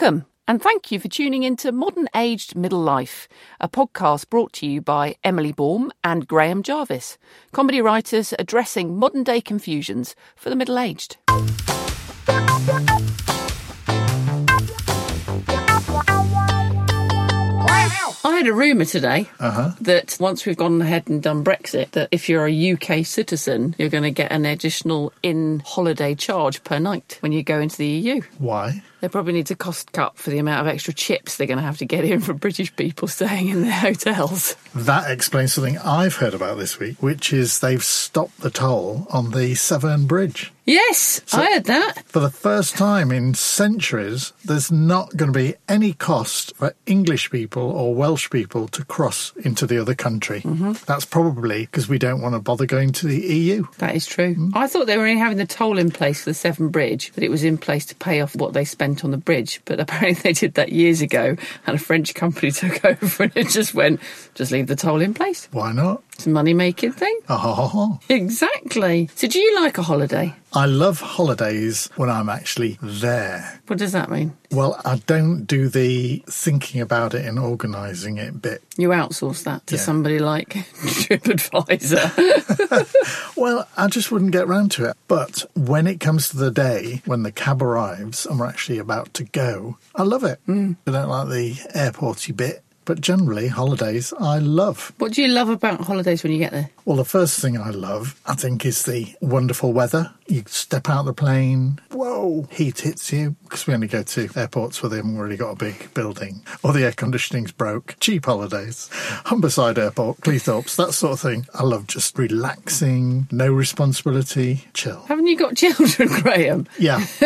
Welcome, and thank you for tuning in to Modern Aged Middle Life, a podcast brought to you by Emily Baum and Graham Jarvis, comedy writers addressing modern day confusions for the middle aged. I had a rumour today uh-huh. that once we've gone ahead and done Brexit, that if you're a UK citizen, you're going to get an additional in holiday charge per night when you go into the EU. Why? They probably need to cost cut for the amount of extra chips they're going to have to get in from British people staying in their hotels. That explains something I've heard about this week, which is they've stopped the toll on the Severn Bridge. Yes, I heard that. For the first time in centuries, there's not going to be any cost for English people or Welsh people to cross into the other country. Mm-hmm. That's probably because we don't want to bother going to the EU. That is true. Mm. I thought they were only having the toll in place for the Severn Bridge, that it was in place to pay off what they spent on the bridge. But apparently they did that years ago, and a French company took over and it just went, just leave the toll in place. Why not? It's a money making thing. Oh, Exactly. So, do you like a holiday? I love holidays when I'm actually there. What does that mean? Well, I don't do the thinking about it and organising it bit. You outsource that to Yeah. somebody like TripAdvisor. Well, I just wouldn't get round to it. But when it comes to the day when the cab arrives and we're actually about to go, I love it. Mm. I don't like the airporty bit, but generally, holidays I love. what do you love about holidays when you get there? Well, the first thing I love, I think, is the wonderful weather. You step out the plane, heat hits you because we only go to airports where they haven't really got a big building or the air conditioning's broke. Cheap holidays, Humberside Airport, Cleethorpes, that sort of thing. I love just relaxing, no responsibility, chill. Haven't you got children, Graham? Yeah.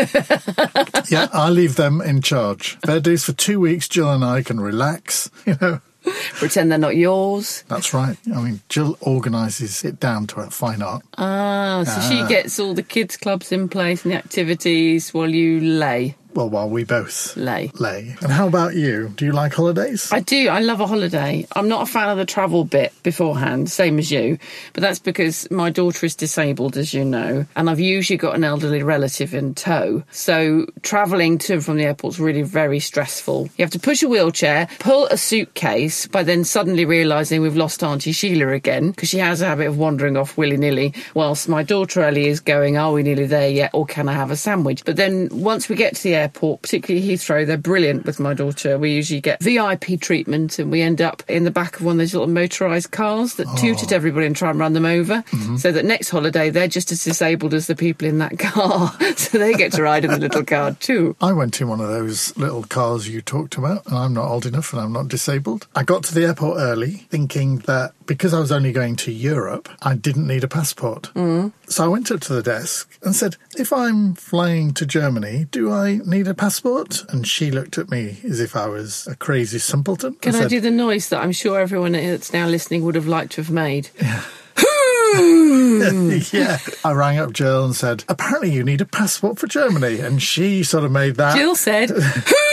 yeah, I leave them in charge. Fair dues for two weeks, Jill and I can relax, you know. Pretend they're not yours. That's right. I mean, Jill organises it down to a fine art. Ah, so she gets all the kids' clubs in place and the activities while you lay. Well, while we both Lay. lay. And how about you? Do you like holidays? I do. I love a holiday. I'm not a fan of the travel bit beforehand, same as you, but that's because my daughter is disabled, as you know, and I've usually got an elderly relative in tow. So travelling to and from the airport's really very stressful. You have to push a wheelchair, pull a suitcase, by then suddenly realising we've lost Auntie Sheila again because she has a habit of wandering off willy nilly, whilst my daughter Ellie is going, Are we nearly there yet? Or can I have a sandwich? But then once we get to the airport, particularly Heathrow, they're brilliant with my daughter. We usually get VIP treatment and we end up in the back of one of those little motorised cars that toot at everybody and try and run them over. So that next holiday, they're just as disabled as the people in that car. so they get to ride in the little car too. I went in one of those little cars you talked about, and I'm not old enough and I'm not disabled. I got to the airport early thinking that because I was only going to Europe, I didn't need a passport. Mm. So I went up to the desk and said, If I'm flying to Germany, do I need a passport? And she looked at me as if I was a crazy simpleton. Can I said, do the noise that I'm sure everyone that's now listening would have liked to have made? yeah. I rang up Jill and said, Apparently you need a passport for Germany. And she sort of made that. Jill said,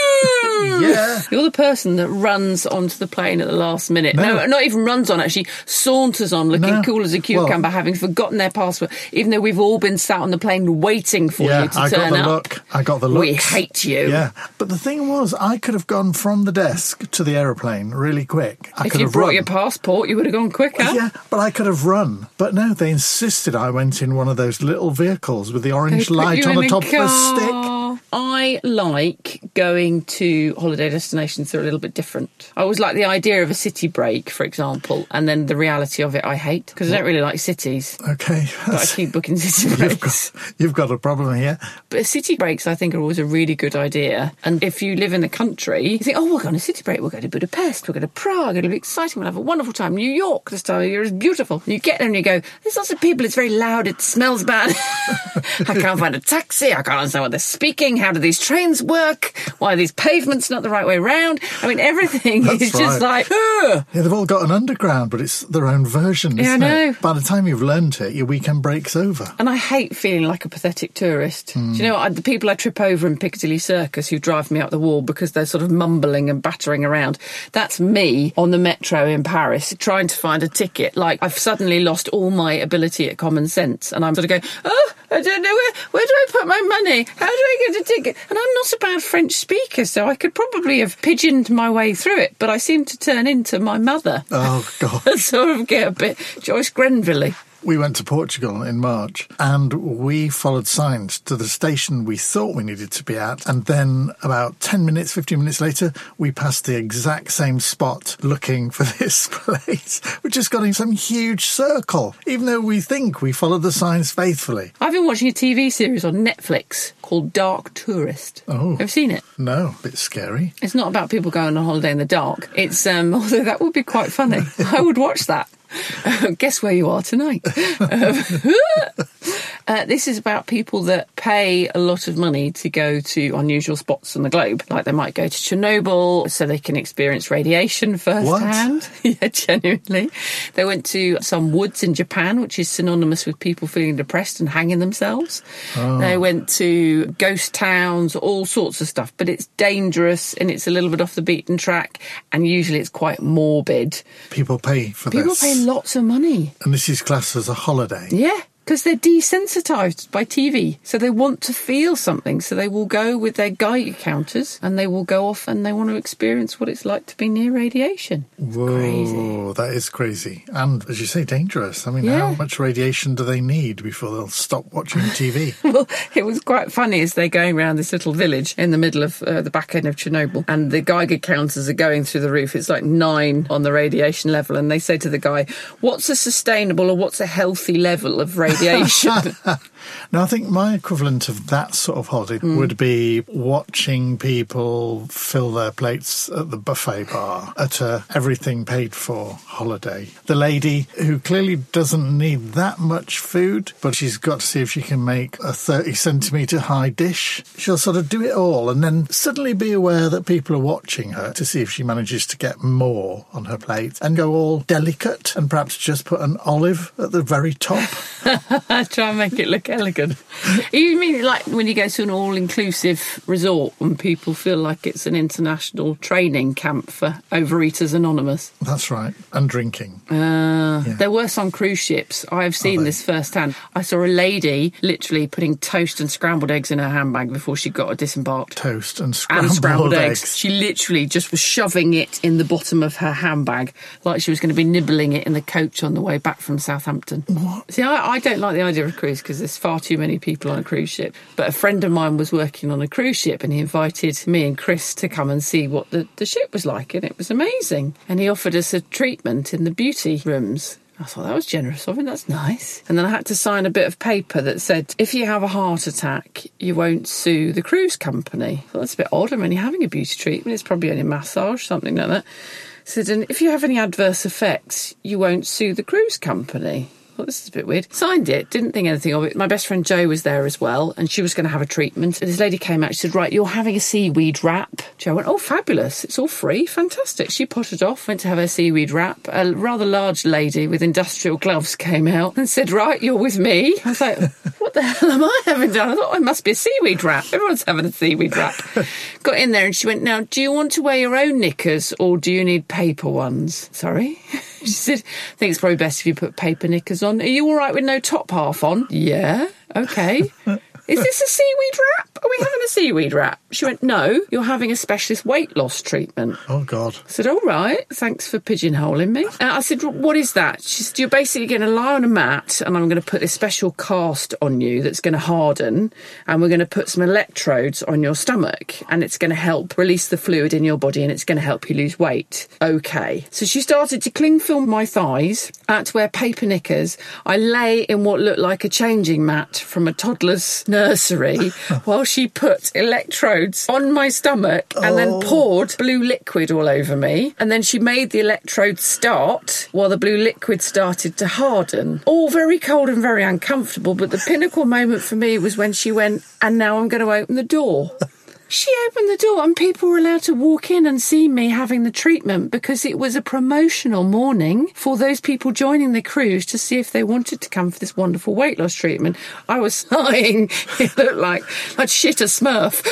Yeah. You're the person that runs onto the plane at the last minute. No, No. not even runs on, actually saunters on, looking No. cool as a Well- cucumber, having forgotten their passport, even though we've all been sat on the plane waiting for Yeah, you to I got turn the up. look. I got the look. We hate you. Yeah, but the thing was, I could have gone from the desk to the aeroplane really quick. I If could you have brought run. your passport, you would have gone quicker. Yeah, but I could have run. But no, they insisted I went in one of those little vehicles with the orange light on the top of the stick. I like going to holiday destinations that are a little bit different. I always like the idea of a city break, for example, and then the reality of it I hate because I don't really like cities. Okay, But I keep booking city you've breaks. got you've got a problem here. But city breaks, I think, are always a really good idea. And if you live in the country, you think, oh, we're going to city break. We'll go to Budapest. We'll go to Prague. It'll be exciting. We'll have a wonderful time. New York this time of year is beautiful. You get there and you go, there's lots of people. It's very loud. It smells bad. I can't find a taxi. I can't understand what they're speaking. How do these trains work? Why are these pavements not the right way round? I mean, everything That's is just like, Ugh. Yeah, they've all got an underground, but it's their own version, Yeah, I isn't know. it? By the time you've learnt it, your weekend break's over. And I hate feeling like a pathetic tourist. Hmm. Do you know what? The people I trip over in Piccadilly Circus who drive me up the wall because they're sort of mumbling and battering around. That's me on the metro in Paris trying to find a ticket. Like I've suddenly lost all my ability at common sense, and I'm sort of going, oh, I don't know where. Where do I put my money? How do I get a? And I'm not a bad French speaker, so I could probably have pigeoned my way through it, but I seemed to turn into my mother. Oh, God. I sort of get a bit Joyce Grenfell. We went to Portugal in March and we followed signs to the station we thought we needed to be at. And then about 10 minutes, 15 minutes later, we passed the exact same spot looking for this place. We just got in some huge circle, even though we think we followed the signs faithfully. I've been watching a TV series on Netflix called Dark Tourist. Oh. Have you seen it? No, a bit scary. It's not about people going on holiday in the dark. It's, um, although that would be quite funny. I would watch that. guess where you are tonight. Um, uh, this is about people that pay a lot of money to go to unusual spots on the globe. Like they might go to Chernobyl so they can experience radiation firsthand. yeah, genuinely. They went to some woods in Japan, which is synonymous with people feeling depressed and hanging themselves. They went to ghost towns, all sorts of stuff, but it's dangerous and it's a little bit off the beaten track. And usually it's quite morbid. People pay for People this. People pay lots of money. and this is classed as a holiday. Yeah, because they're desensitized by TV. So they want to feel something. So they will go with their Geiger counters and they will go off and they want to experience what it's like to be near radiation. Whoa, that is crazy. And as you say, dangerous. I mean, Yeah. how much radiation do they need before they'll stop watching TV? Well, it was quite funny as they're going around this little village in the middle of uh, the back end of Chernobyl, and the Geiger counters are going through the roof. It's like nine on the radiation level, and they say to the guy, "What's a sustainable or what's a healthy level of radiation?" yeah, you should now, I think my equivalent of that sort of holiday Hmm. would be watching people fill their plates at the buffet bar at a everything paid for holiday. The lady who clearly doesn't need that much food, but she's got to see if she can make a 30 centimetre high dish. She'll sort of do it all and then suddenly be aware that people are watching her to see if she manages to get more on her plate and go all delicate and perhaps just put an olive at the very top. Try and make it look elegant. you mean like when you go to an all-inclusive resort and people feel like it's an international training camp for Overeaters Anonymous? That's right. And drinking. Uh, There were some cruise ships. I've seen this firsthand. I saw a lady literally putting toast and scrambled eggs in her handbag before she got a disembarked. Toast and scrambled, and scrambled eggs. eggs. She literally just was shoving it in the bottom of her handbag like she was going to be nibbling it in the coach on the way back from Southampton. What? See, I, I don't like the idea of a cruise because there's far too many people on a cruise ship. But a friend of mine was working on a cruise ship and he invited me and Chris to come and see what the, the ship was like, and it was amazing. And he offered us a treatment in the beauty rooms. I thought that was generous of him. That's nice. And then I had to sign a bit of paper that said, if you have a heart attack, you won't sue the cruise company. Thought that's a bit odd. I mean, you're having a beauty treatment. It's probably only massage, something like that. Said, and if you have any adverse effects, you won't sue the cruise company. Thought this is a bit weird. Signed it, didn't think anything of it. My best friend Jo was there as well, and she was going to have a treatment. And this lady came out, she said, Right, you're having a seaweed wrap. Jo went, Oh, fabulous. It's all free. Fantastic. She potted off, went to have her seaweed wrap. A rather large lady with industrial gloves came out and said, Right, you're with me. I was like, What the hell am I having done? I thought, I must be a seaweed wrap. Everyone's having a seaweed wrap. Got in there and she went, Now, do you want to wear your own knickers or do you need paper ones? Sorry? She said, I think it's probably best if you put paper knickers on. Are you all right with no top half on? Yeah, okay. Is this a seaweed wrap? Are we having a seaweed wrap? She went, No, you're having a specialist weight loss treatment. Oh, God. I said, All right, thanks for pigeonholing me. And I said, What is that? She said, You're basically going to lie on a mat and I'm going to put this special cast on you that's going to harden and we're going to put some electrodes on your stomach and it's going to help release the fluid in your body and it's going to help you lose weight. Okay. So she started to cling film my thighs. I had to wear paper knickers. I lay in what looked like a changing mat from a toddler's nursery while she put electrodes on my stomach and then oh. poured blue liquid all over me. And then she made the electrodes start while the blue liquid started to harden. All very cold and very uncomfortable, but the pinnacle moment for me was when she went, and now I'm going to open the door. She opened the door and people were allowed to walk in and see me having the treatment because it was a promotional morning for those people joining the cruise to see if they wanted to come for this wonderful weight loss treatment. I was sighing. It looked like I'd shit a smurf.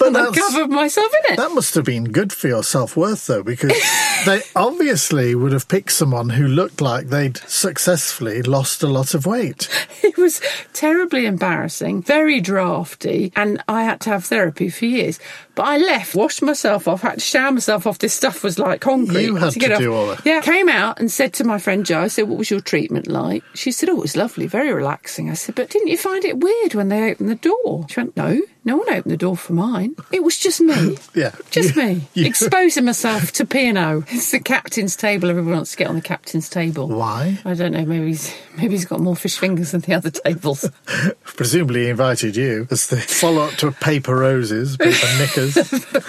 and I covered myself in it. That must have been good for your self worth, though, because they obviously would have picked someone who looked like they'd successfully lost a lot of weight. It was terribly embarrassing, very drafty, and I had to have therapy for years. But I left, washed myself off, had to shower myself off. This stuff was like concrete. You had to get off. do all that. Yeah, came out and said to my friend Jo, I said, "What was your treatment like?" She said, "Oh, it was lovely, very relaxing." I said, "But didn't you find it weird when they opened the door?" She went, "No, no one opened the door for mine. It was just me." Yeah. Just You- me, you- exposing myself to P&O. It's the captain's table. Everyone wants to get on the captain's table. Why? I don't know. Maybe he's maybe he's got more fish fingers than the other tables. Presumably he invited you as the follow-up to Paper Roses, Paper Knickers.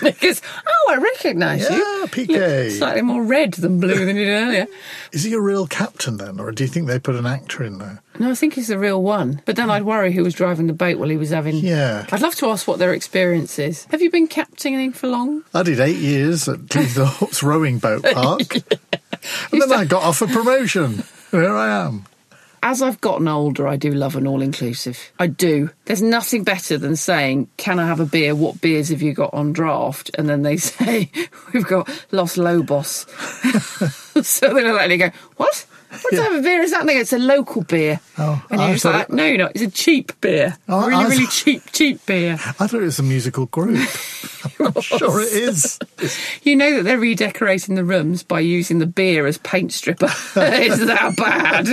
because oh, I recognise you. Yeah, PK. Slightly more red than blue than you did earlier. Is he a real captain then, or do you think they put an actor in there? No, I think he's the real one. But then I'd worry who was driving the boat while he was having. Yeah. I'd love to ask what their experience is. Have you been captaining for long? I did eight years at the Cleethorpes Rowing Boat Park, and then I got off a promotion. Here I am. As I've gotten older, I do love an all inclusive. I do. There's nothing better than saying, Can I have a beer? What beers have you got on draft? And then they say, We've got Los Lobos. so then I let it go, What? What type of beer is that? They go, It's a local beer. Oh, and I you're just like, it- No, you're not. It's a cheap beer. Oh, really, I really cheap, cheap beer. I thought it was a musical group. I'm sure it is. You know that they're redecorating the rooms by using the beer as paint stripper. it's that bad.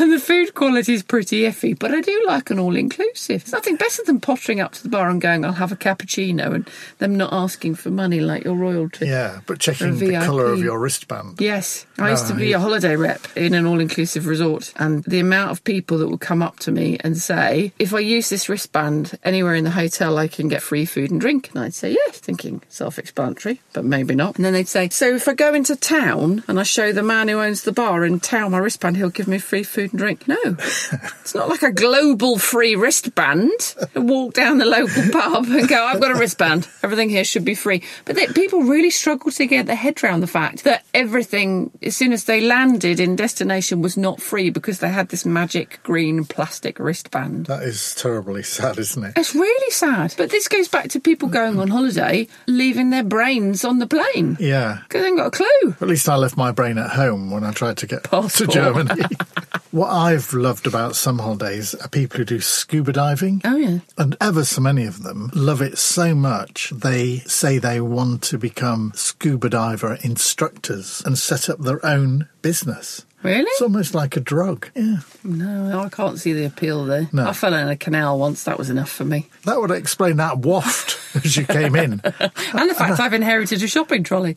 And the food quality is pretty iffy, but I do like an all inclusive. There's nothing better than pottering up to the bar and going, I'll have a cappuccino, and them not asking for money like your royalty. Yeah, but checking the colour of your wristband. Yes, I used to be a holiday rep in an all inclusive resort, and the amount of people that would come up to me and say, If I use this wristband anywhere in the hotel, I can get free food and drink. And I'd say, Yes, thinking self explanatory, but maybe not. And then they'd say, So if I go into town and I show the man who owns the bar in town my wristband, he'll give me free food and drink. No, it's not like a global free wristband. I walk down the local pub and go, I've got a wristband. Everything here should be free. But they, people really struggle to get their head around the fact that everything, as soon as they landed in destination, was not free because they had this magic green plastic wristband. That is terribly sad, isn't it? It's really sad. But this goes back to people going on holiday, leaving their brains on the plane. Yeah. Because they haven't got a clue. At least I left my brain at home when I tried to get to Germany. what I've loved about some holidays are people who do scuba diving. Oh, yeah. And ever so many of them love it so much, they say they want to become scuba diver instructors and set up their own business. Really? It's almost like a drug. Yeah. No, I can't see the appeal there. No. I fell in a canal once. That was enough for me. That would explain that waft as you came in. And the fact I've inherited a shopping trolley.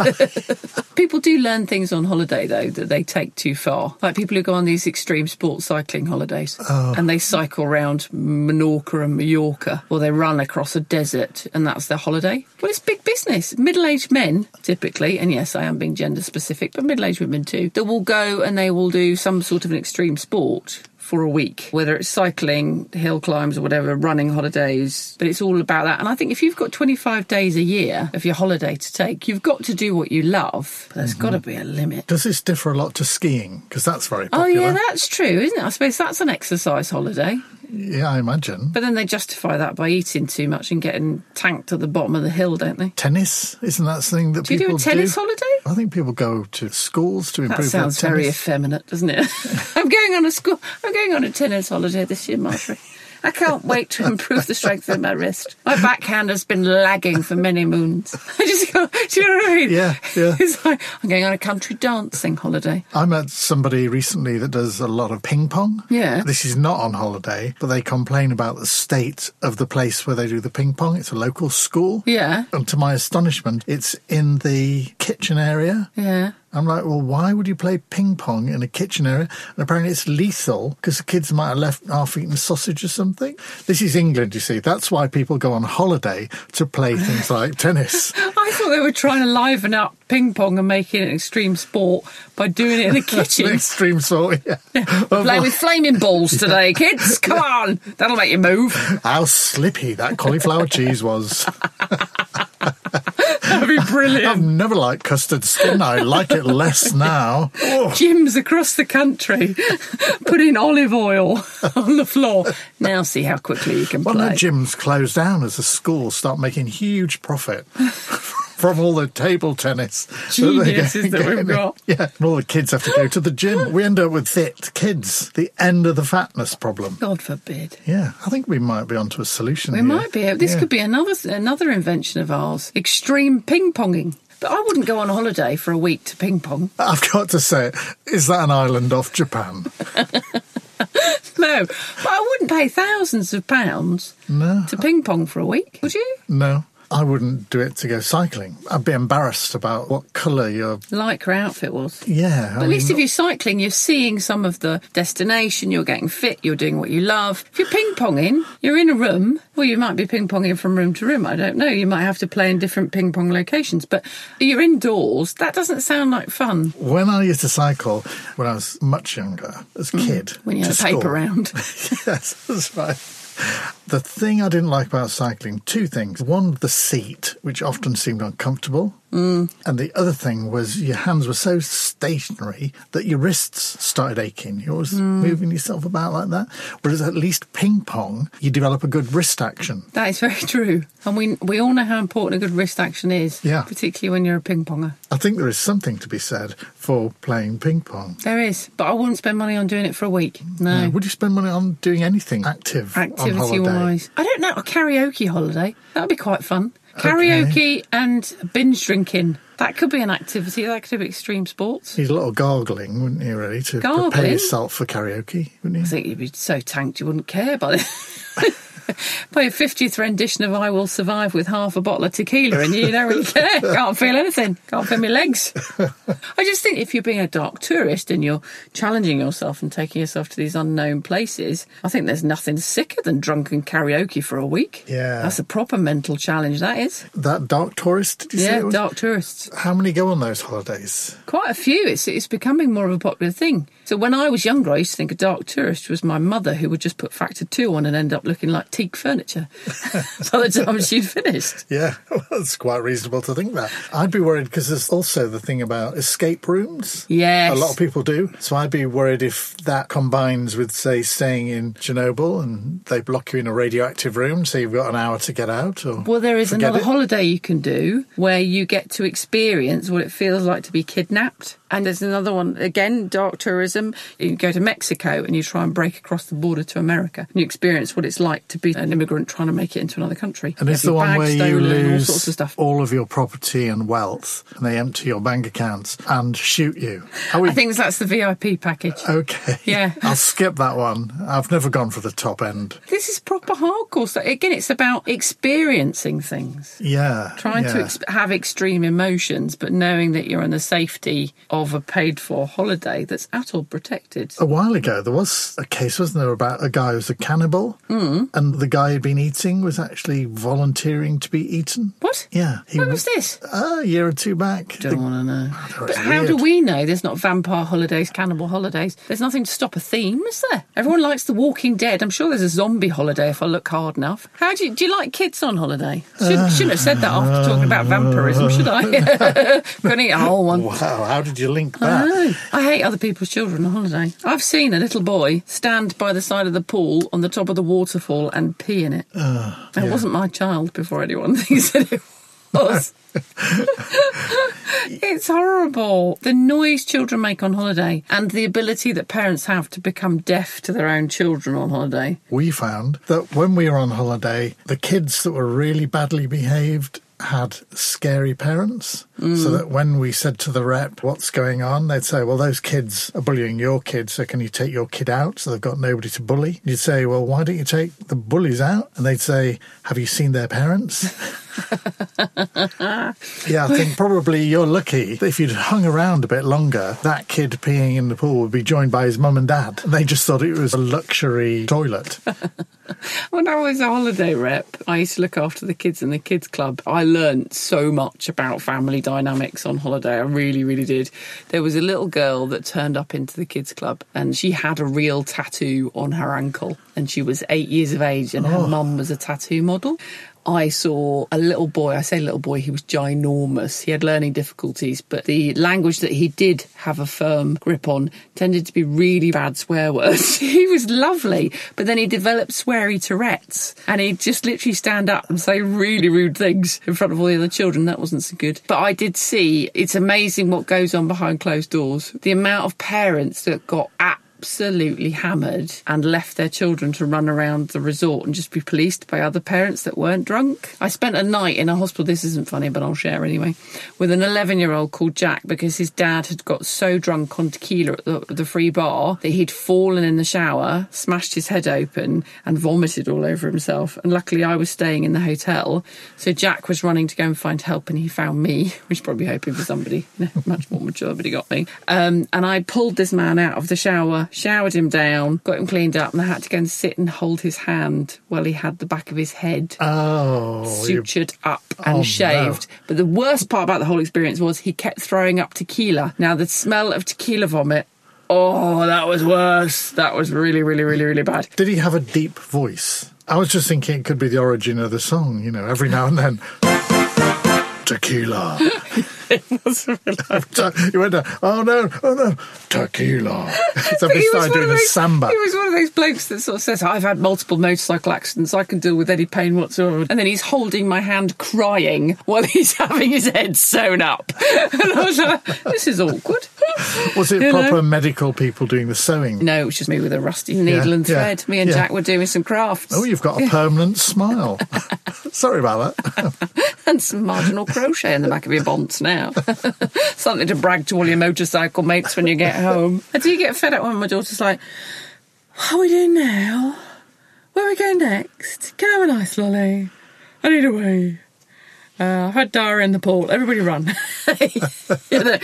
people do learn things on holiday, though, that they take too far. Like people who go on these extreme sports cycling holidays oh. and they cycle around Menorca and Mallorca or they run across a desert and that's their holiday. Well, it's big business. Middle aged men, typically, and yes, I am being gender specific, but middle aged women too, that will go and they will do some sort of an extreme sport for a week, whether it's cycling, hill climbs, or whatever, running holidays. But it's all about that. And I think if you've got 25 days a year of your holiday to take, you've got to do what you love. But there's mm-hmm. got to be a limit. Does this differ a lot to skiing? Because that's very Oh, yeah, that's true, isn't it? I suppose that's an exercise holiday. Yeah, I imagine. But then they justify that by eating too much and getting tanked at the bottom of the hill, don't they? Tennis, isn't that something that people Do Do you do a tennis holiday? I think people go to schools to That improve their sounds very effeminate, doesn't it? I'm going on a school. I'm going on a tennis holiday this year, Marjorie. I can't wait to improve the strength of my wrist. My backhand has been lagging for many moons. I just go, do you know what I mean? Yeah, yeah. It's like, I'm going on a country dancing holiday. I met somebody recently that does a lot of ping pong. Yeah. This is not on holiday, but they complain about the state of the place where they do the ping pong. It's a local school. Yeah, And to my astonishment, it's in the kitchen area. yeah. I'm like, well, why would you play ping pong in a kitchen area? And apparently it's lethal because the kids might have left half eaten sausage or something. This is England, you see. That's why people go on holiday to play things like tennis. I thought they were trying to liven up ping pong and make it an extreme sport by doing it in the kitchen. extreme sport, yeah. Play with flaming balls today, kids. Come on, that'll make you move. How slippy that cauliflower cheese was. That'd I've never liked custard skin. I like it less now. Oh, Gyms across the country putting olive oil on the floor. Now see how quickly you can well, no play. gyms close down as the schools start making huge profit from all the table tennis. that Geniuses get- that we've got. Yeah, and all the kids have to go to the gym. We end up with fit kids. The end of the fatness problem. God forbid. Yeah, I think we might be onto a solution. We here. might be. This Yeah. could be another another invention of ours. Extreme ping ponging. But I wouldn't go on holiday for a week to ping pong. I've got to say, is that an island off Japan? No, but I wouldn't pay thousands of pounds No, to ping pong for a week. Would you? no. I wouldn't do it to go cycling. I'd be embarrassed about what colour your. Lycra outfit was. Yeah, But at least if you're cycling, you're seeing some of the destination, you're getting fit, you're doing what you love. If you're ping ponging, you're in a room. Well, you might be ping ponging from room to room. I don't know. You might have to play in different ping pong locations, but you're indoors. That doesn't sound like fun When I used to cycle when I was much younger, as a kid, Mm. when you to had a paper round. yes, that's right. The thing I didn't like about cycling, two things. One, the seat, which often seemed uncomfortable. Mm. And the other thing was your hands were so stationary that your wrists started aching. You're always Mm. moving yourself about like that. Whereas at least ping pong, you develop a good wrist action. That is very true. And we, we all know how important a good wrist action is, Yeah. particularly when you're a ping ponger. I think there is something to be said for playing ping pong. There is, but I wouldn't spend money on doing it for a week. No. Uh, Would you spend money on doing anything active on Activity I don't know. A karaoke holiday that would be quite fun. Karaoke and binge drinking. That could be an activity. That could be extreme sports. He's a little gargling, wouldn't he, really, to Gargling? prepare yourself for karaoke, wouldn't he? I think you'd be so tanked you wouldn't care by By your 50th rendition of I Will Survive with half a bottle of tequila and you don't really care. Can't feel anything. Can't feel my legs. I just think if you're being a dark tourist and you're challenging yourself and taking yourself to these unknown places, I think there's nothing sicker than drunken karaoke for a week. Yeah. That's a proper mental challenge, that is. That dark tourist, did you say? Yeah, it dark tourists. How many go on those holidays? Quite a few. It's it's becoming more of a popular thing. So when I was younger, I used to think a dark tourist was my mother who would just put factor two on and end up looking like teak furniture by the time she'd finished. Yeah, well, it's quite reasonable to think that. I'd be worried because there's also the thing about escape rooms. Yes. A lot of people do. So I'd be worried if that combines with, say, staying in Chernobyl and they block you in a radioactive room, so you've got an hour to get out. Or Well, there is another it. holiday you can do where you get to experience what it feels like to be kidnapped. And there's another one, again, dark tourism. You go to Mexico and you try and break across the border to America. And you experience what it's like to be an immigrant trying to make it into another country. And it's the one where you stolen, all lose sorts of stuff. all of your property and wealth, and they empty your bank accounts and shoot you. We I think that's the VIP package. okay? Yeah. I'll skip that one. I've never gone for the top end. This is proper hardcore stuff. Again, it's about experiencing things. Yeah, Trying to ex- have extreme emotions, but knowing that you're in the safety of a paid for holiday that's at all protected. A while ago, there was a case, wasn't there, about a guy who was a cannibal, mm. and the guy who'd been eating was actually volunteering to be eaten. What? Yeah, he When wa- was this? Uh, a year or two back. Don't want to know. That But was how do we know there's not vampire holidays, cannibal holidays? There's nothing to stop a theme, is there? Everyone likes The Walking Dead. I'm sure there's a zombie holiday if I look hard enough. How do you, do you like kids on holiday? Should, shouldn't have said that after talking about vampirism, should I? Couldn't eat a whole one. Wow, how did you link I that? know. I hate other people's children on holiday. I've seen a little boy stand by the side of the pool on the top of the waterfall and pee in it. Ah, it yeah. wasn't my child before anyone thinks that it was. it's horrible. The noise children make on holiday and the ability that parents have to become deaf to their own children on holiday. We found that when we were on holiday, the kids that were really badly behaved had scary parents. So mm. that when we said to the rep, what's going on? They'd say, well, those kids are bullying your kids, so can you take your kid out? So they've got nobody to bully. You'd say, well, why don't you take the bullies out? And they'd say, have you seen their parents? yeah, I think probably you're lucky that if you'd hung around a bit longer, that kid peeing in the pool would be joined by his mum and dad. And they just thought it was a luxury toilet. When I was a holiday rep, I used to look after the kids in the kids club. I learnt so much about family dynamics on holiday. I really, really did. There was a little girl that turned up into the kids club and she had a real tattoo on her ankle and she was eight years of age and her oh. mum was a tattoo model. I saw a little boy. I say little boy, he was ginormous. He had learning difficulties, but the language that he did have a firm grip on tended to be really bad swear words. he was lovely, but then he developed sweary Tourette's and he'd just literally stand up and say really rude things in front of all the other children. That wasn't so good. But I did see it's amazing what goes on behind closed doors. The amount of parents that got absolutely hammered and left their children to run around the resort and just be policed by other parents that weren't drunk. I spent a night in a hospital, this isn't funny, but I'll share anyway, with an 11 year old called Jack because his dad had got so drunk on tequila at the, the free bar that he'd fallen in the shower, smashed his head open, and vomited all over himself. And luckily, I was staying in the hotel, so Jack was running to go and find help, and he found me, which probably hoping for somebody much more mature, but he got me. Um, and I pulled this man out of the shower showered him down, got him cleaned up, and I had to go and sit and hold his hand while he had the back of his head Oh, you- sutured up and Oh, shaved. no. But the worst part about the whole experience was he kept throwing up tequila. Now, the smell of tequila vomit, oh, that was worse. That was really, really, really, really bad. did he have a deep voice? I was just thinking it could be the origin of the song, you know, every now and then. Tequila. you went oh no, oh no, tequila. He started doing of a samba. He was one of those blokes that sort of says, I've had multiple motorcycle accidents, I can deal with any pain whatsoever. And then he's holding my hand crying while he's having his head sewn up. And I was like, this is awkward. Was it You know? proper medical people doing the sewing? No, it was just me with a rusty needle and yeah, thread. Me and yeah. Jack were doing some crafts. Oh, you've got a permanent smile. Sorry about that. and some marginal crochet in the back of your bonds now. Something to brag to all your motorcycle mates when you get home. I do get fed up when my daughter's like, What are we doing now? Where are we going next? Can I have a nice lolly? I need a wee. Uh, I've had diarrhea in the pool. Everybody run. You know.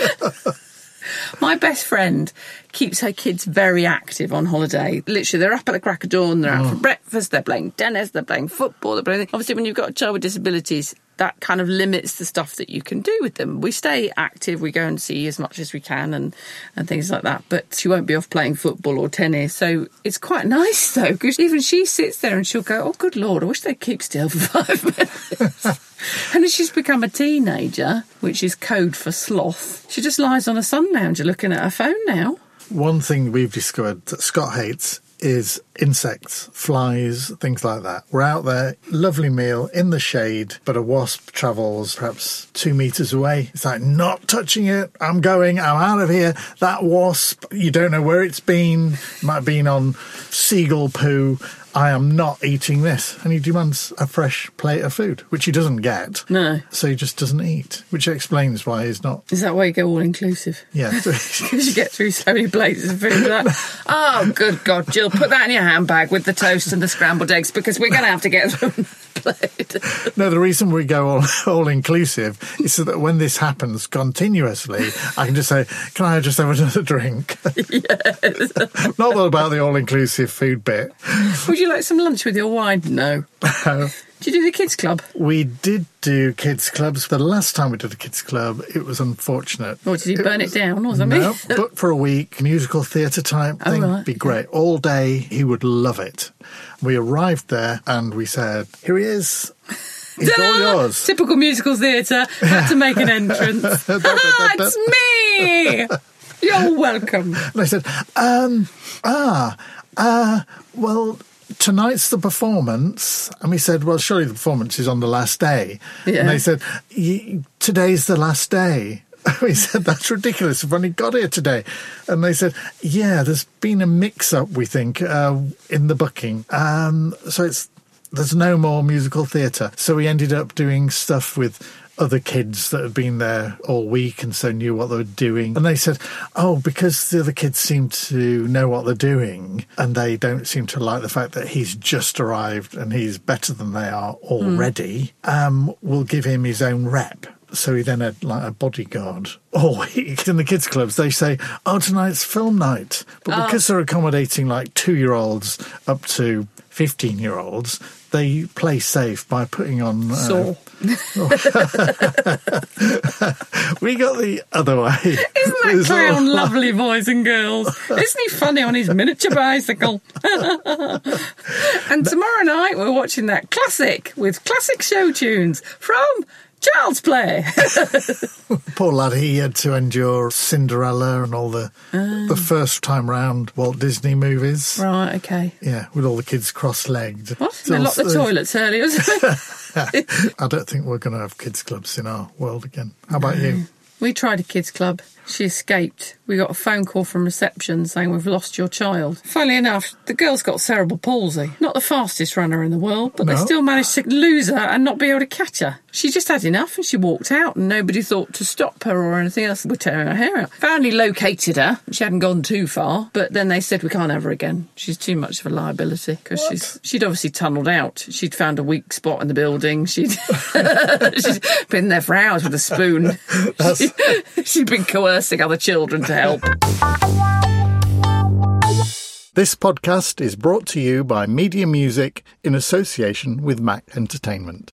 My best friend keeps her kids very active on holiday. Literally, they're up at the crack of dawn, they're out oh. for breakfast, they're playing tennis, they're playing football, they're playing. Obviously, when you've got a child with disabilities, that kind of limits the stuff that you can do with them. We stay active, we go and see as much as we can and, and things like that, but she won't be off playing football or tennis. So it's quite nice though, because even she sits there and she'll go, Oh, good Lord, I wish they'd keep still for five minutes. And as she's become a teenager, which is code for sloth, she just lies on a sun lounger looking at her phone now. One thing we've discovered that Scott hates is insects, flies, things like that. We're out there, lovely meal in the shade, but a wasp travels perhaps two meters away. It's like, not touching it. I'm going. I'm out of here. That wasp, you don't know where it's been. Might have been on seagull poo. I am not eating this. And he demands a fresh plate of food, which he doesn't get. No. So he just doesn't eat, which explains why he's not. Is that why you go all inclusive? Yeah. Because you get through so many plates of food. Like, oh, good God, Jill, put that in your handbag with the toast and the scrambled eggs because we're going to have to get through. No, the reason we go all, all inclusive is so that when this happens continuously, I can just say, "Can I just have another drink?" Yes. Not all about the all inclusive food bit. Would you like some lunch with your wine? No. Did you do the kids' club? we did do kids clubs. The last time we did a kids club, it was unfortunate. Or did you burn it down or something? No, booked for a week, musical theatre type Oh, thing. right. Be great. All day, he would love it. We arrived there and we said, Here he is. He's all yours. Typical musical theatre. Had to make an entrance. ah, it's me! You're welcome. And I said, um, ah, uh, well, tonight's the performance. And we said, well, surely the performance is on the last day. Yeah. And they said, "Y- today's the last day. We said, that's ridiculous. We've only got here today. And they said, yeah, there's been a mix up, we think, uh, in the booking. Um, so it's, there's no more musical theatre. So we ended up doing stuff with other kids that had been there all week and so knew what they were doing. And they said, oh, because the other kids seem to know what they're doing and they don't seem to like the fact that he's just arrived and he's better than they are already, um, we'll give him his own rep. So he then had like a bodyguard all week in the kids' clubs. They say, "Oh, tonight's film night," but because they're accommodating like two-year-olds up to 15 year olds, they play safe by putting on. Uh, Saw. we got the other way. Isn't that There's clown lovely, boys and girls? Isn't he funny on his miniature bicycle? and tomorrow night we're watching that classic with classic show tunes from Child's Play. Poor lad, he had to endure Cinderella and all the ah. the first time round Walt Disney movies. right, okay. Yeah, with all the kids cross-legged. What? They locked the toilets earlier. I don't think we're going to have kids clubs in our world again. How about you? we tried a kids' club. She escaped. We got a phone call from reception saying we've lost your child. Funnily enough, the girl's got cerebral palsy. Not the fastest runner in the world, but they still managed to lose her and not be able to catch her. She just had enough and she walked out and nobody thought to stop her or anything else. We're tearing her hair out. Finally located her. She hadn't gone too far, but then they said we can't have her again. She's too much of a liability because she's she'd obviously tunnelled out. She'd found a weak spot in the building. She'd she's been there for hours with a spoon. She'd been other children to help. This podcast is brought to you by Media Music in association with Mac Entertainment.